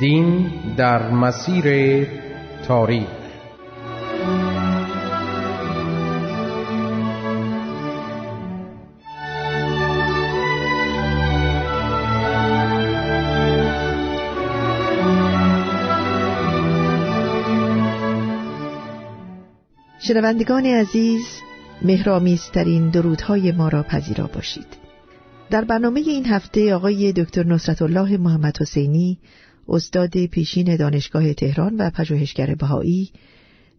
دین در مسیر تاریخ. شنوندگان عزیز مهرامیزترین درودهای ما را پذیرا باشید. در برنامه این هفته آقای دکتر نصرت الله محمد حسینی استاد پیشین دانشگاه تهران و پژوهشگر بهایی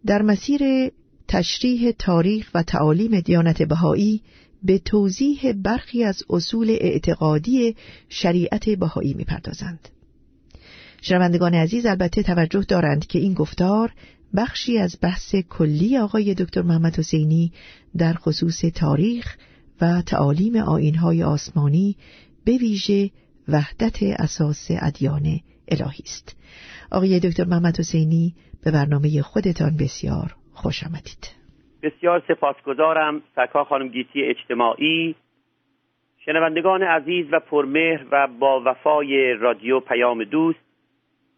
در مسیر تشریح تاریخ و تعالیم دیانت بهایی به توضیح برخی از اصول اعتقادی شریعت بهایی می‌پردازند. شنوندگان عزیز البته توجه دارند که این گفتار بخشی از بحث کلی آقای دکتر محمد حسینی در خصوص تاریخ و تعالیم آینهای آسمانی به ویژه وحدت اساس ادیان الهی است. آقای دکتر محمد حسینی به برنامه خودتان بسیار خوش آمدید. بسیار سپاسگزارم سرکار خانم گیتی اجتماعی شنوندگان عزیز و پرمهر و با وفای رادیو پیام دوست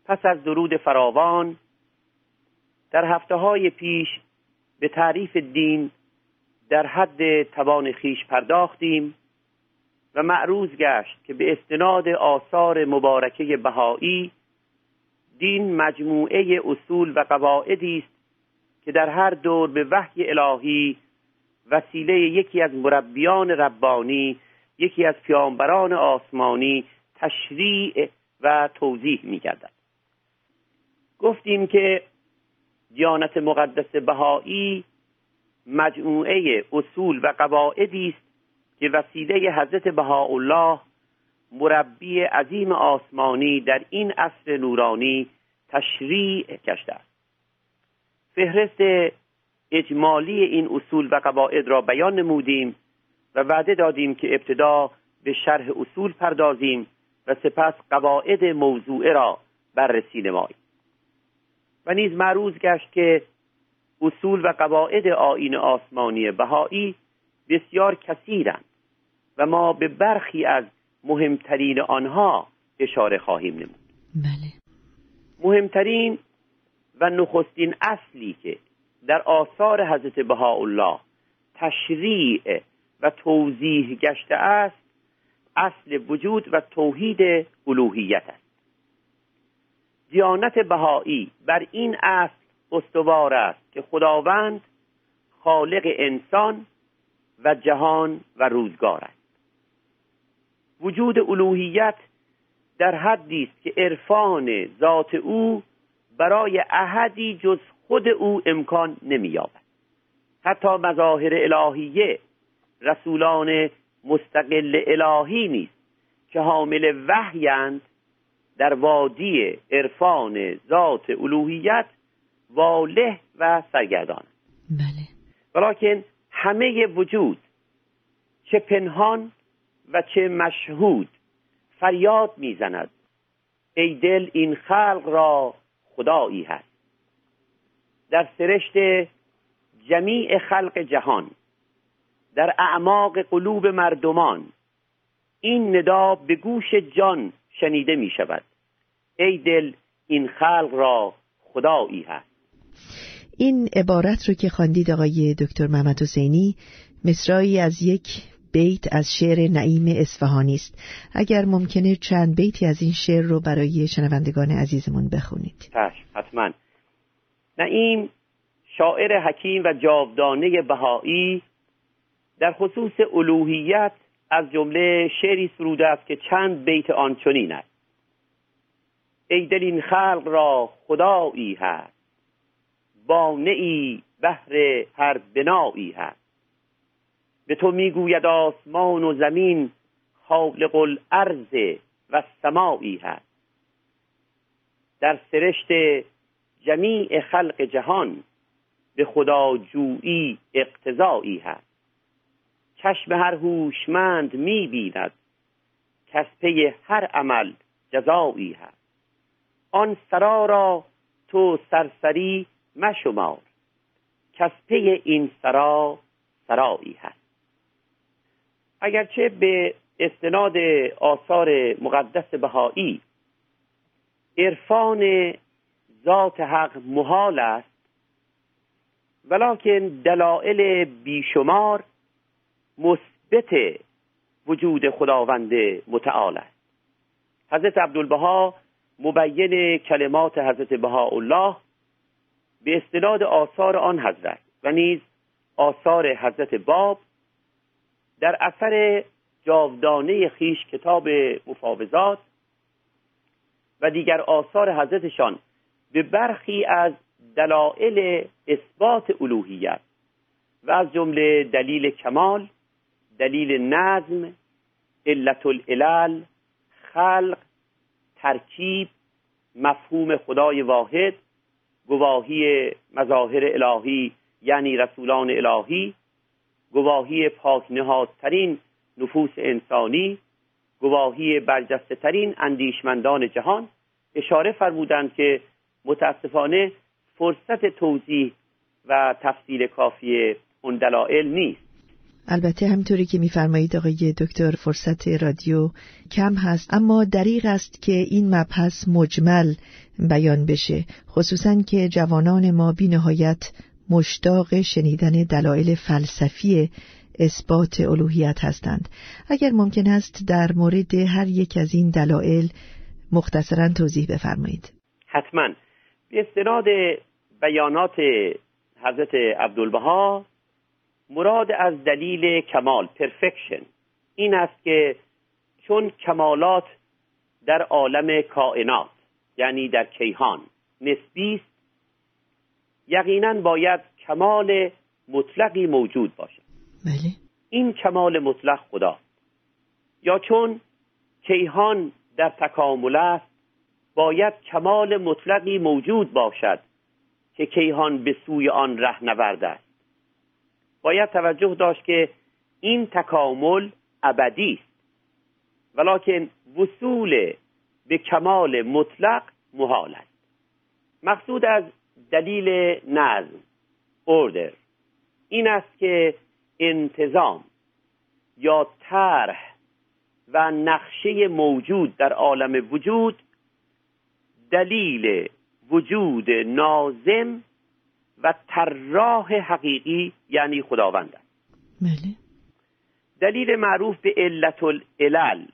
پس از درود فراوان در هفته های پیش به تعریف دین در حد توان خیش پرداختیم. و معروض گشت که به استناد آثار مبارکه بهایی دین مجموعه اصول و قواعدی است که در هر دور به وحی الهی وسیله یکی از مربیان ربانی یکی از پیامبران آسمانی تشریع و توضیح میگردد. گفتیم که دیانت مقدس بهایی مجموعه اصول و قواعدی است که وسیله حضرت بهاءالله مربی عظیم آسمانی در این عصر نورانی تشریع گشته است. فهرست اجمالی این اصول و قواعد را بیان نمودیم و وعده دادیم که ابتدا به شرح اصول پردازیم و سپس قواعد موضوعه را بررسی نماییم. و نیز معروض گشت که اصول و قواعد آین آسمانی بهایی بسیار کثیرند. و ما به برخی از مهمترین آنها اشاره خواهیم نمود. بله. مهمترین و نخستین اصلی که در آثار حضرت بهاءالله تشریع و توضیح گشته است اصل وجود و توحید الوهیت است. دیانت بهایی بر این اصل استوار است که خداوند خالق انسان و جهان و روزگار است. وجود الوهیت در حدی است که عرفان ذات او برای احدی جز خود او امکان نمییابد. حتی مظاهر الهیه رسولان مستقل الهی نیست که حامل وحیند در وادی عرفان ذات الوهیت واله و سرگردان. بله. ولیکن همه وجود چه پنهان و چه مشهود فریاد می‌زند. ای دل این خلق را خدایی هست. در سرشت جمیع خلق جهان در اعماق قلوب مردمان این ندا به گوش جان شنیده می شود ای دل این خلق را خدایی هست. این عبارت رو که خواندید آقای دکتر محمد حسینی مصرایی از یک بیت از شعر نعیم اصفهانی است. اگر ممکنه چند بیتی از این شعر رو برای شنوندگان عزیزمون بخونید. حتما. نعیم شاعر حکیم و جاودانه بهایی در خصوص الوهیت از جمله شعری سروده است که چند بیت آن چنین است. ای دل این خلق را خدایی هست. بانعی بهر هر بنایی هست. به تو می‌گوید آسمان و زمین خالق الارض و سمایی هست. در سرشت جمیع خلق جهان به خدا جویی اقتضایی هست. چشم هر هوشمند می بیند پی هر عمل جزایی هست. آن سرا را تو سرسری مشمار پی این سرا سرایی هست. اگرچه به استناد آثار مقدس بهایی عرفان ذات حق محال است ولکن دلائل بیشمار مثبت وجود خداوند متعال است. حضرت عبدالبها مبین کلمات حضرت بهاءالله به استناد آثار آن حضرت و نیز آثار حضرت باب در اثر جاودانه خیش کتاب مفاوضات و دیگر آثار حضرتشان به برخی از دلایل اثبات الوهیت و از جمله دلیل کمال دلیل نظم علت العلل خلق ترکیب مفهوم خدای واحد گواهی مظاهر الهی یعنی رسولان الهی گواهی پاک نهادترین نفوس انسانی گواهی برجسته ترین اندیشمندان جهان اشاره فرمودند که متاسفانه فرصت توضیح و تفصیل کافی اون دلایل نیست. البته همطوری که میفرمایید آقای دکتر فرصت رادیو کم هست اما دریغ است که این مبحث مجمل بیان بشه خصوصا که جوانان ما بی نهایت مشتاق شنیدن دلایل فلسفی اثبات الوهیت هستند. اگر ممکن است در مورد هر یک از این دلایل مختصرا توضیح بفرمایید. حتما. به استناد بیانات حضرت عبدالبها مراد از دلیل کمال پرفکشن این است که چون کمالات در عالم کائنات یعنی در کیهان نسبی است یقینا باید کمال مطلقی موجود باشد بله. این کمال مطلق خدا. یا چون کیهان در تکامل است باید کمال مطلقی موجود باشد که کیهان به سوی آن ره نورده است. باید توجه داشت که این تکامل ابدی است. ولکن وصول به کمال مطلق محال است. مقصود از دلیل نظم اوردر این است که انتظام یا طرح و نقشه موجود در عالم وجود دلیل وجود نازم و طراح حقیقی یعنی خداوند است. بله. دلیل معروف به علت العلل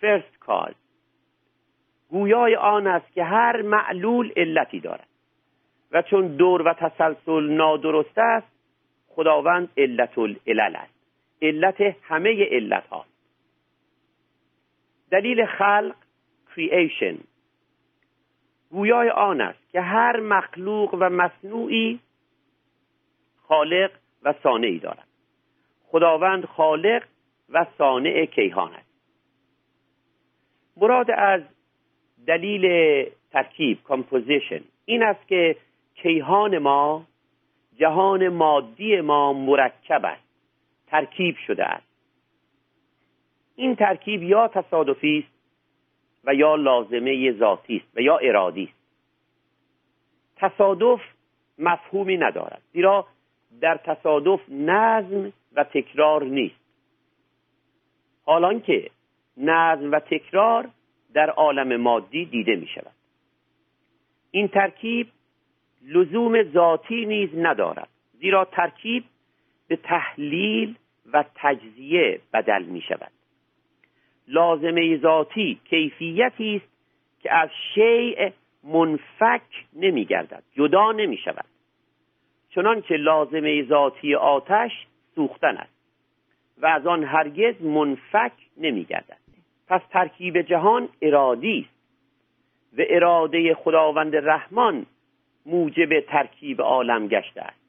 فرست کاز گویای آن است که هر معلول علتی دارد. و چون دور و تسلسل نادرست است خداوند علت العلل است. علت همه علت ها دلیل خلق creation. گویای آن است که هر مخلوق و مصنوعی خالق و صانعی دارد. خداوند خالق و صانع کیهان است. مراد از دلیل ترکیب composition این است که کیهان ما جهان مادی ما مرکب است ترکیب شده است. این ترکیب یا تصادفی است و یا لازمه ذاتی است و یا ارادی است. تصادف مفهومی ندارد زیرا در تصادف نظم و تکرار نیست. حالان که نظم و تکرار در عالم مادی دیده می شود این ترکیب لزوم ذاتی نیز ندارد. زیرا ترکیب به تحلیل و تجزیه بدل می شود لازمه ذاتی کیفیتی است که از شیء منفک نمی گردد جدا نمی شود چنان که لازمه ذاتی آتش سوختن است و از آن هرگز منفک نمی گردد پس ترکیب جهان ارادی است و اراده خداوند رحمان موجب ترکیب عالم گشته است.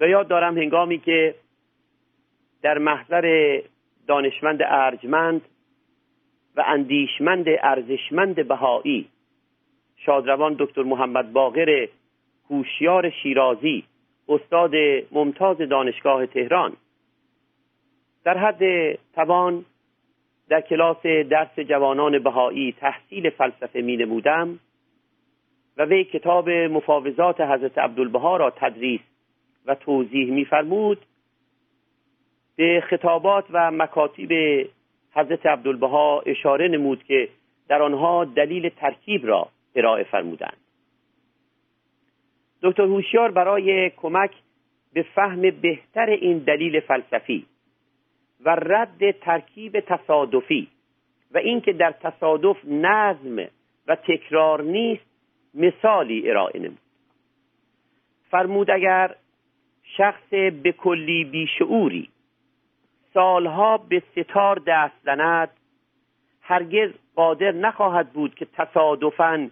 و یاد دارم هنگامی که در محضر دانشمند ارجمند و اندیشمند ارزشمند بهایی شادروان دکتر محمد باقر هوشیار شیرازی استاد ممتاز دانشگاه تهران در حد توان در کلاس درس جوانان بهایی تحصیل فلسفه می نمودم و وی کتاب مفاوضات حضرت عبدالبها را تدریس و توضیح میفرمود به خطابات و مکاتب حضرت عبدالبها اشاره نمود که در آنها دلیل ترکیب را ارائه فرمودند. دکتر هوشیار برای کمک به فهم بهتر این دلیل فلسفی و رد ترکیب تصادفی و اینکه در تصادف نظم و تکرار نیست مثالی ارائه نمود. فرمود اگر شخص به کلی بیشعوری سالها به سه‌تار دست زند هرگز قادر نخواهد بود که تصادفاً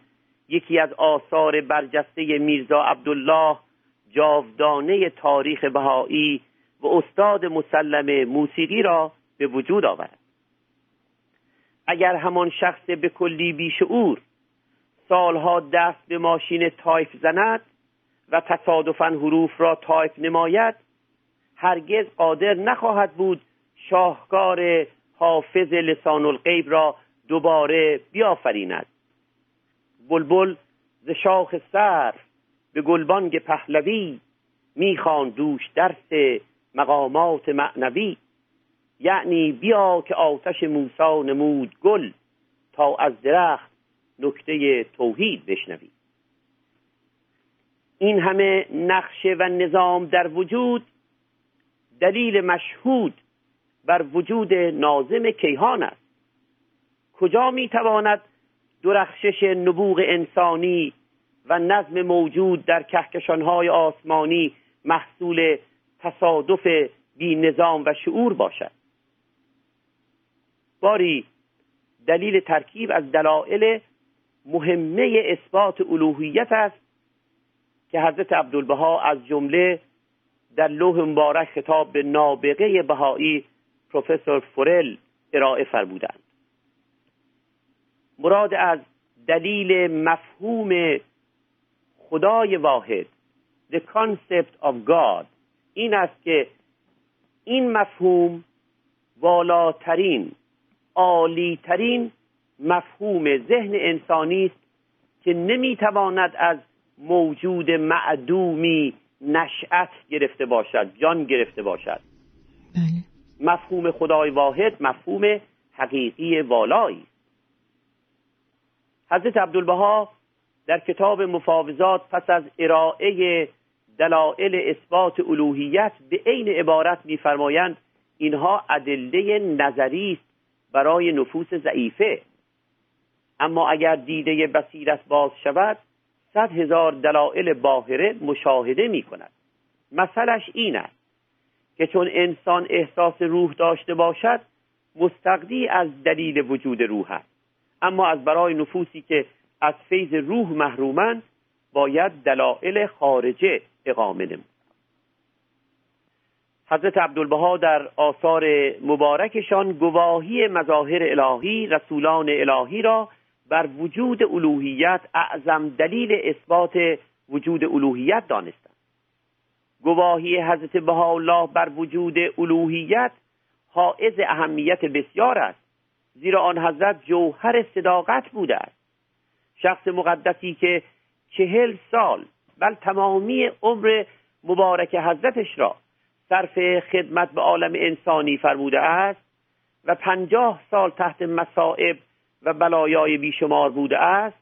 یکی از آثار برجسته میرزا عبدالله جاودانه تاریخ بهایی و استاد مسلم موسیقی را به وجود آورد. اگر همان شخص به کلی بیشعور سالها دست به ماشین تایپ زند و تصادفا حروف را تایپ نماید. هرگز قادر نخواهد بود شاهکار حافظ لسان الغیب را دوباره بیافریند. بلبل ز شاخ سر به گلبانگ پهلوی می‌خوان دوش درس مقامات معنوی. یعنی بیا که آتش موسی نمود گل تا از درخت نکته توحید بشنوی. این همه نقشه و نظام در وجود دلیل مشهود بر وجود نازم کیهان است. کجا می‌تواند درخشش نبوغ انسانی و نظم موجود در کهکشانهای آسمانی محصول تصادف بی نظام و شعور باشد؟ باری دلیل ترکیب از دلایل مهمه اثبات الوهیت است که حضرت عبدالبها از جمله در لوح مبارک خطاب به نابغه بهایی پروفسور فورل ارائه فرمودند. مراد از دلیل مفهوم خدای واحد the concept of God این است که این مفهوم والاترین عالیترین مفهوم ذهن انسانی است که نمی‌تواند از موجود معدومی نشأت گرفته باشد جان گرفته باشد. بله. مفهوم خدای واحد مفهوم حقیقی والایی حضرت عبدالبها در کتاب مفاوضات پس از ارائه دلایل اثبات الوهیت به عین عبارت میفرمایند اینها ادله نظری است برای نفوس ضعیفه. اما اگر دیده بصیرت باز شود صد هزار دلایل باهره مشاهده می کند. مثلش این است که چون انسان احساس روح داشته باشد مستقدی از دلیل وجود روح است. اما از برای نفوسی که از فیض روح محرومند باید دلایل خارجه اقامه نمود. حضرت عبدالبها در آثار مبارکشان گواهی مظاهر الهی رسولان الهی را بر وجود الوهیت اعظم دلیل اثبات وجود الوهیت دانستند گواهی حضرت بهاءالله بر وجود الوهیت حائز اهمیت بسیار است زیرا آن حضرت جوهر صداقت بوده است. شخص مقدسی که چهل سال بل تمامی عمر مبارک حضرتش را صرف خدمت به عالم انسانی فرموده است و پنجاه سال تحت مصائب و بلایای بیشمار بوده است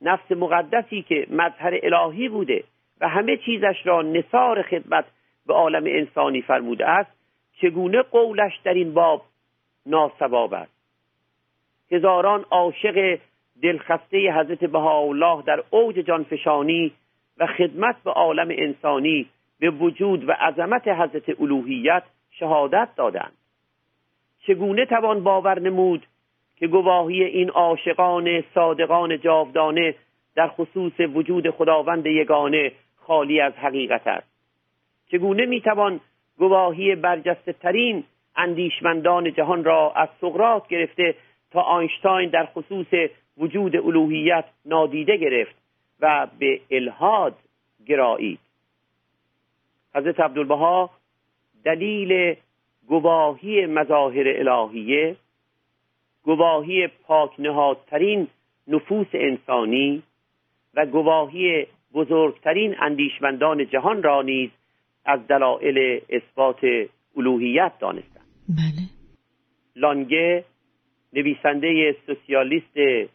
نفس مقدسی که مظهر الهی بوده و همه چیزش را نصار خدمت به عالم انسانی فرموده است چگونه قولش در این باب ناسباب است؟ هزاران عاشق دلخسته حضرت بهاءالله در اوج جانفشانی و خدمت به عالم انسانی به وجود و عظمت حضرت الوهیت شهادت دادند. چگونه توان باور نمود که گواهی این عاشقان صادقان جاودانه در خصوص وجود خداوند یگانه خالی از حقیقت است. چگونه می‌توان گواهی برجسته ترین اندیشمندان جهان را از سقرات گرفته تا آینشتاین در خصوص وجود الوهیت نادیده گرفت و به الهاد گرایید حضرت عبدالبها دلیل گواهی مظاهر الهیه گواهی پاک نهادترین نفوس انسانی و گواهی بزرگترین اندیشمندان جهان را نیز از دلایل اثبات الوهیت دانستند. بله. لانگه نویسنده سوسیالیست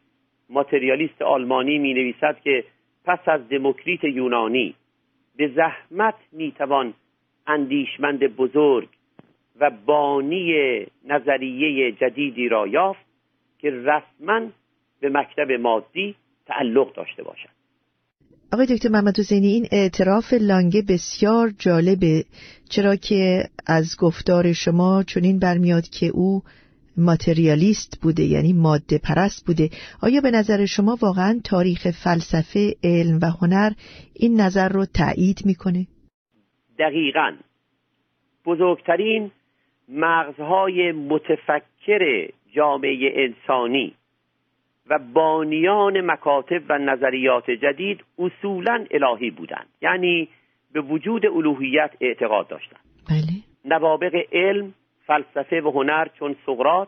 ماتریالیست آلمانی می نویسد که پس از دموکریت یونانی به زحمت می توان اندیشمند بزرگ و بانی نظریه جدیدی را یافت که رسما به مکتب مادی تعلق داشته باشد. آقای دکتر محمد حسینی این اعتراف لانگه بسیار جالبه. چرا که از گفتار شما چنین برمیاد که او ماتریالیست بوده یعنی ماده پرست بوده. آیا به نظر شما واقعا تاریخ فلسفه علم و هنر این نظر رو تایید می‌کنه؟ دقیقا. بزرگترین مغزهای متفکر جامعه انسانی و بانیان مکاتب و نظریات جدید اصولا الهی بودند. یعنی به وجود الوهیت اعتقاد داشتند. بله. نوابغ علم فلسفه و هنر چون سقراط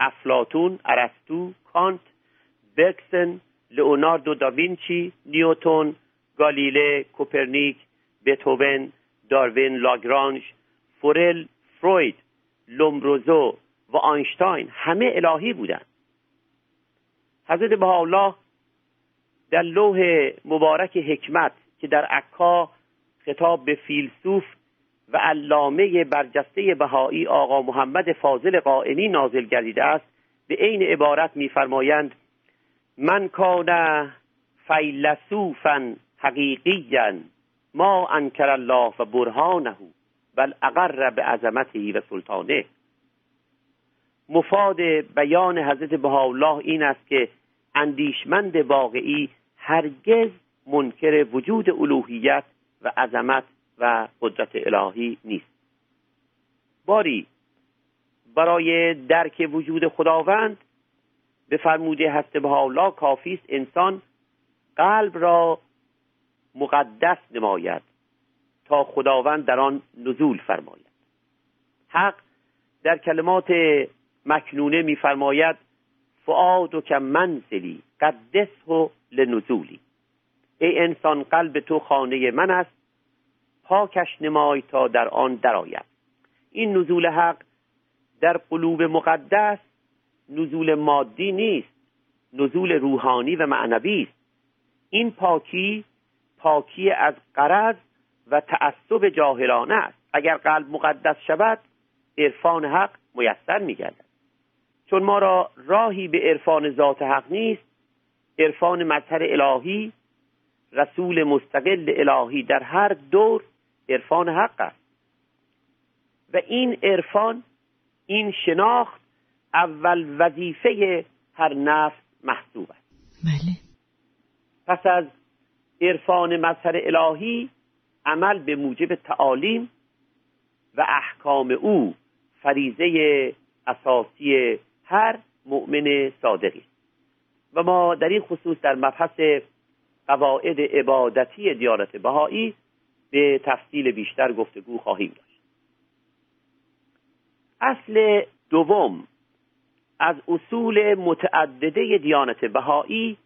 افلاطون ارسطو کانت برگسن لئوناردو داوینچی نیوتون گالیله کوپرنیک بتوون داروین لاگرانژ فورل فروید لومبروزو و آینشتاین همه الهی بودند حضرت بهاءالله در لوح مبارک حکمت که در عکا خطاب به فیلسوف و علامه برجسته بهایی آقا محمد فاضل قائمی نازل گردیده است به عین عبارت میفرمایند من کان فیلسوفا حقیقیا ما انکر الله و برهانه بل اقر به عظمته و سلطانه. مفاد بیان حضرت بهاءالله این است که اندیشمند واقعی هرگز منکر وجود الوهیت و عظمت و قدرت الهی نیست. باری برای درک وجود خداوند به فرموده هست بهاءالله کافی است انسان قلب را مقدس نماید. تا خداوند در آن نزول فرماید. حق در کلمات مکنونه میفرماید فعاد و که منزلی قدس و لنزولی. ای انسان قلب تو خانه من است پاکش نمای تا در آن درآید. این نزول حق در قلوب مقدس نزول مادی نیست نزول روحانی و معنوی است. این پاکی پاکی از قرض و تعصب جاهلانه است. اگر قلب مقدس شود عرفان حق میسر میگردد. چون ما را راهی به عرفان ذات حق نیست عرفان مظهر الهی رسول مستقل الهی در هر دور عرفان حق است. و این عرفان این شناخت اول وظیفه هر نفس محسوب است. بله. پس از عرفان مظهر الهی عمل به موجب تعالیم و احکام او فریزه اساسی هر مؤمن صادقی. و ما در این خصوص در مبحث قواعد عبادتی دیانت بهایی به تفصیل بیشتر گفتگو خواهیم داشت. اصل دوم از اصول متعدده دیانت بهایی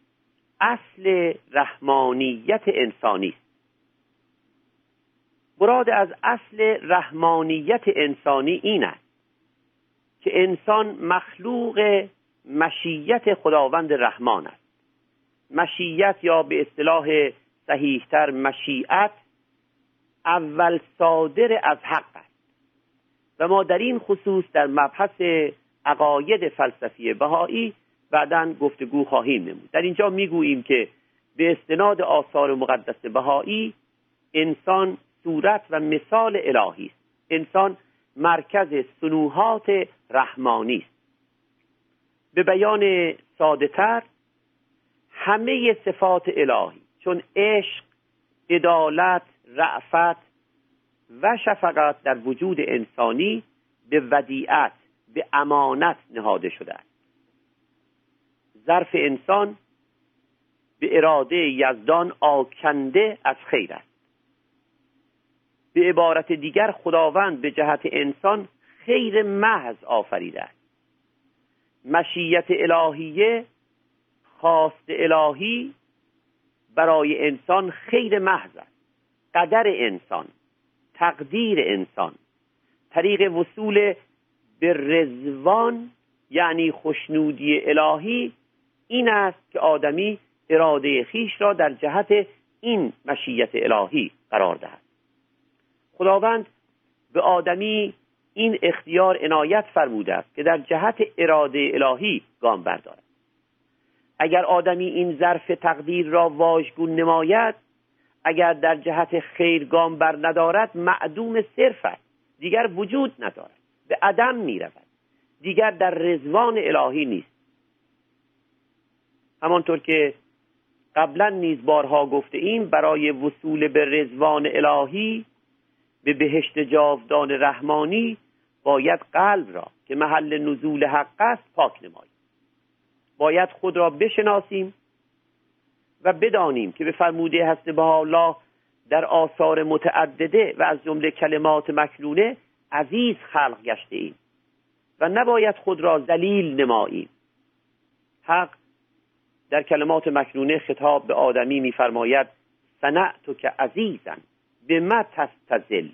اصل رحمانیت انسانی است. مراد از اصل رحمانیت انسانی این است که انسان مخلوق مشیت خداوند رحمان است. مشیت یا به اصطلاح صحیحتر مشیت اول صادر از حق است. و ما در این خصوص در مبحث عقاید فلسفی بهایی بعدا گفتگو خواهیم نمود. در اینجا می‌گوییم که به استناد آثار مقدس بهایی انسان صورت و مثال الهی است. انسان مرکز سنوحات رحمانی است. به بیان ساده تر همه صفات الهی چون عشق عدالت رعفت و شفقت در وجود انسانی به ودیعت به امانت نهاده شده است. ظرف انسان به اراده یزدان آکنده از خیر است. به عبارت دیگر خداوند به جهت انسان خیر محض آفریده است. مشیت الهیه خواست الهی برای انسان خیر محض است. قدر انسان تقدیر انسان طریق وصول به رزوان یعنی خوشنودی الهی این است که آدمی اراده خیش را در جهت این مشیت الهی قرار دهد. خداوند به آدمی این اختیار عنایت فرموده است که در جهت اراده الهی گام بردارد. اگر آدمی این ظرف تقدیر را واژگون نماید اگر در جهت خیر گام بر ندارد معدوم صرف است دیگر وجود ندارد به عدم می رود دیگر در رزوان الهی نیست. همانطور که قبلا نیز بارها گفته ایم برای وصول به رزوان الهی به بهشت جاودان رحمانی باید قلب را که محل نزول حق است پاک نماییم. باید خود را بشناسیم و بدانیم که به فرموده هست به الله در آثار متعدده و از جمله کلمات مکنونه عزیز خلق گشته ایم و نباید خود را ذلیل نماییم. حق در کلمات مکنونه خطاب به آدمی میفرماید تو که عزیزن به ما تستزل.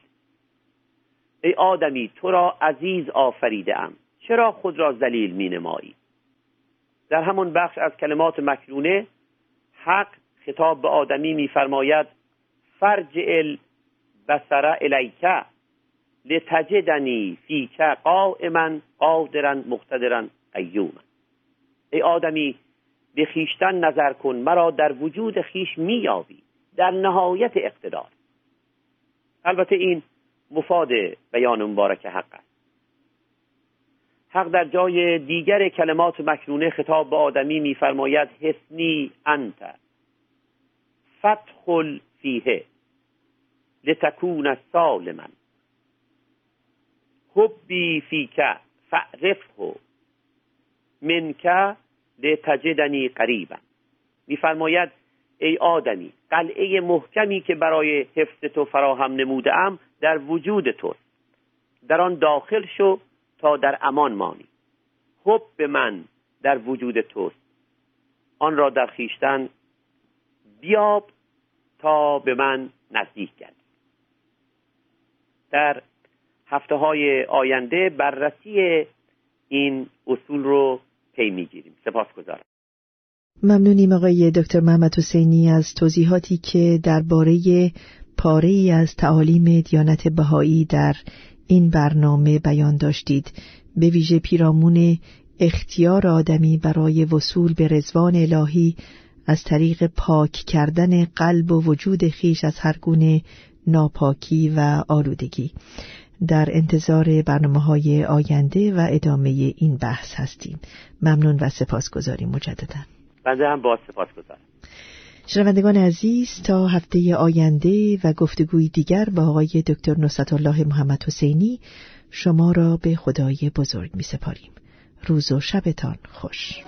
ای آدمی تو را عزیز آفریده ام. چرا خود را ذلیل می نمایی در همون بخش از کلمات مکنونه حق خطاب به آدمی میفرماید فرج ال بسر الیکه لتجدنی فیک قائما قادرا مقتدرا قیوما. ای آدمی به خیشتن نظر کن مرا در وجود خیش مییابی. در نهایت اقتدار. البته این مفاد بیان مبارک حق است. حق در جای دیگر کلمات مکنونه خطاب به آدمی میفرماید حسنی انت فتخل فیه لتکون سالما حبی فیک فعرفه منک لتجدنی قریبا. میفرماید ای آدمی قلعه محکمی که برای حفظ تو فراهم نموده ام در وجود توست در آن داخل شو تا در امان مانی. حب من در وجود توست. آن را در خیشتن بیاب تا به من نزدیک گردی. در هفته های آینده بررسی این اصول رو پی می‌گیریم. سپاس گذارم ممنونیم آقای دکتر محمد حسینی از توضیحاتی که درباره پاره ای از تعالیم دیانت بهایی در این برنامه بیان داشتید. به ویژه پیرامون اختیار آدمی برای وصول به رزوان الهی از طریق پاک کردن قلب و وجود خیش از هر گونه ناپاکی و آلودگی. در انتظار برنامه های آینده و ادامه این بحث هستیم. ممنون و سپاس گذاریم مجددا. بنده هم با سپاس گذارم. شنوندگان عزیز تا هفته آینده و گفتگوی دیگر با آقای دکتر نصرت الله محمد حسینی شما را به خدای بزرگ می سپاریم روز و شبتان خوش.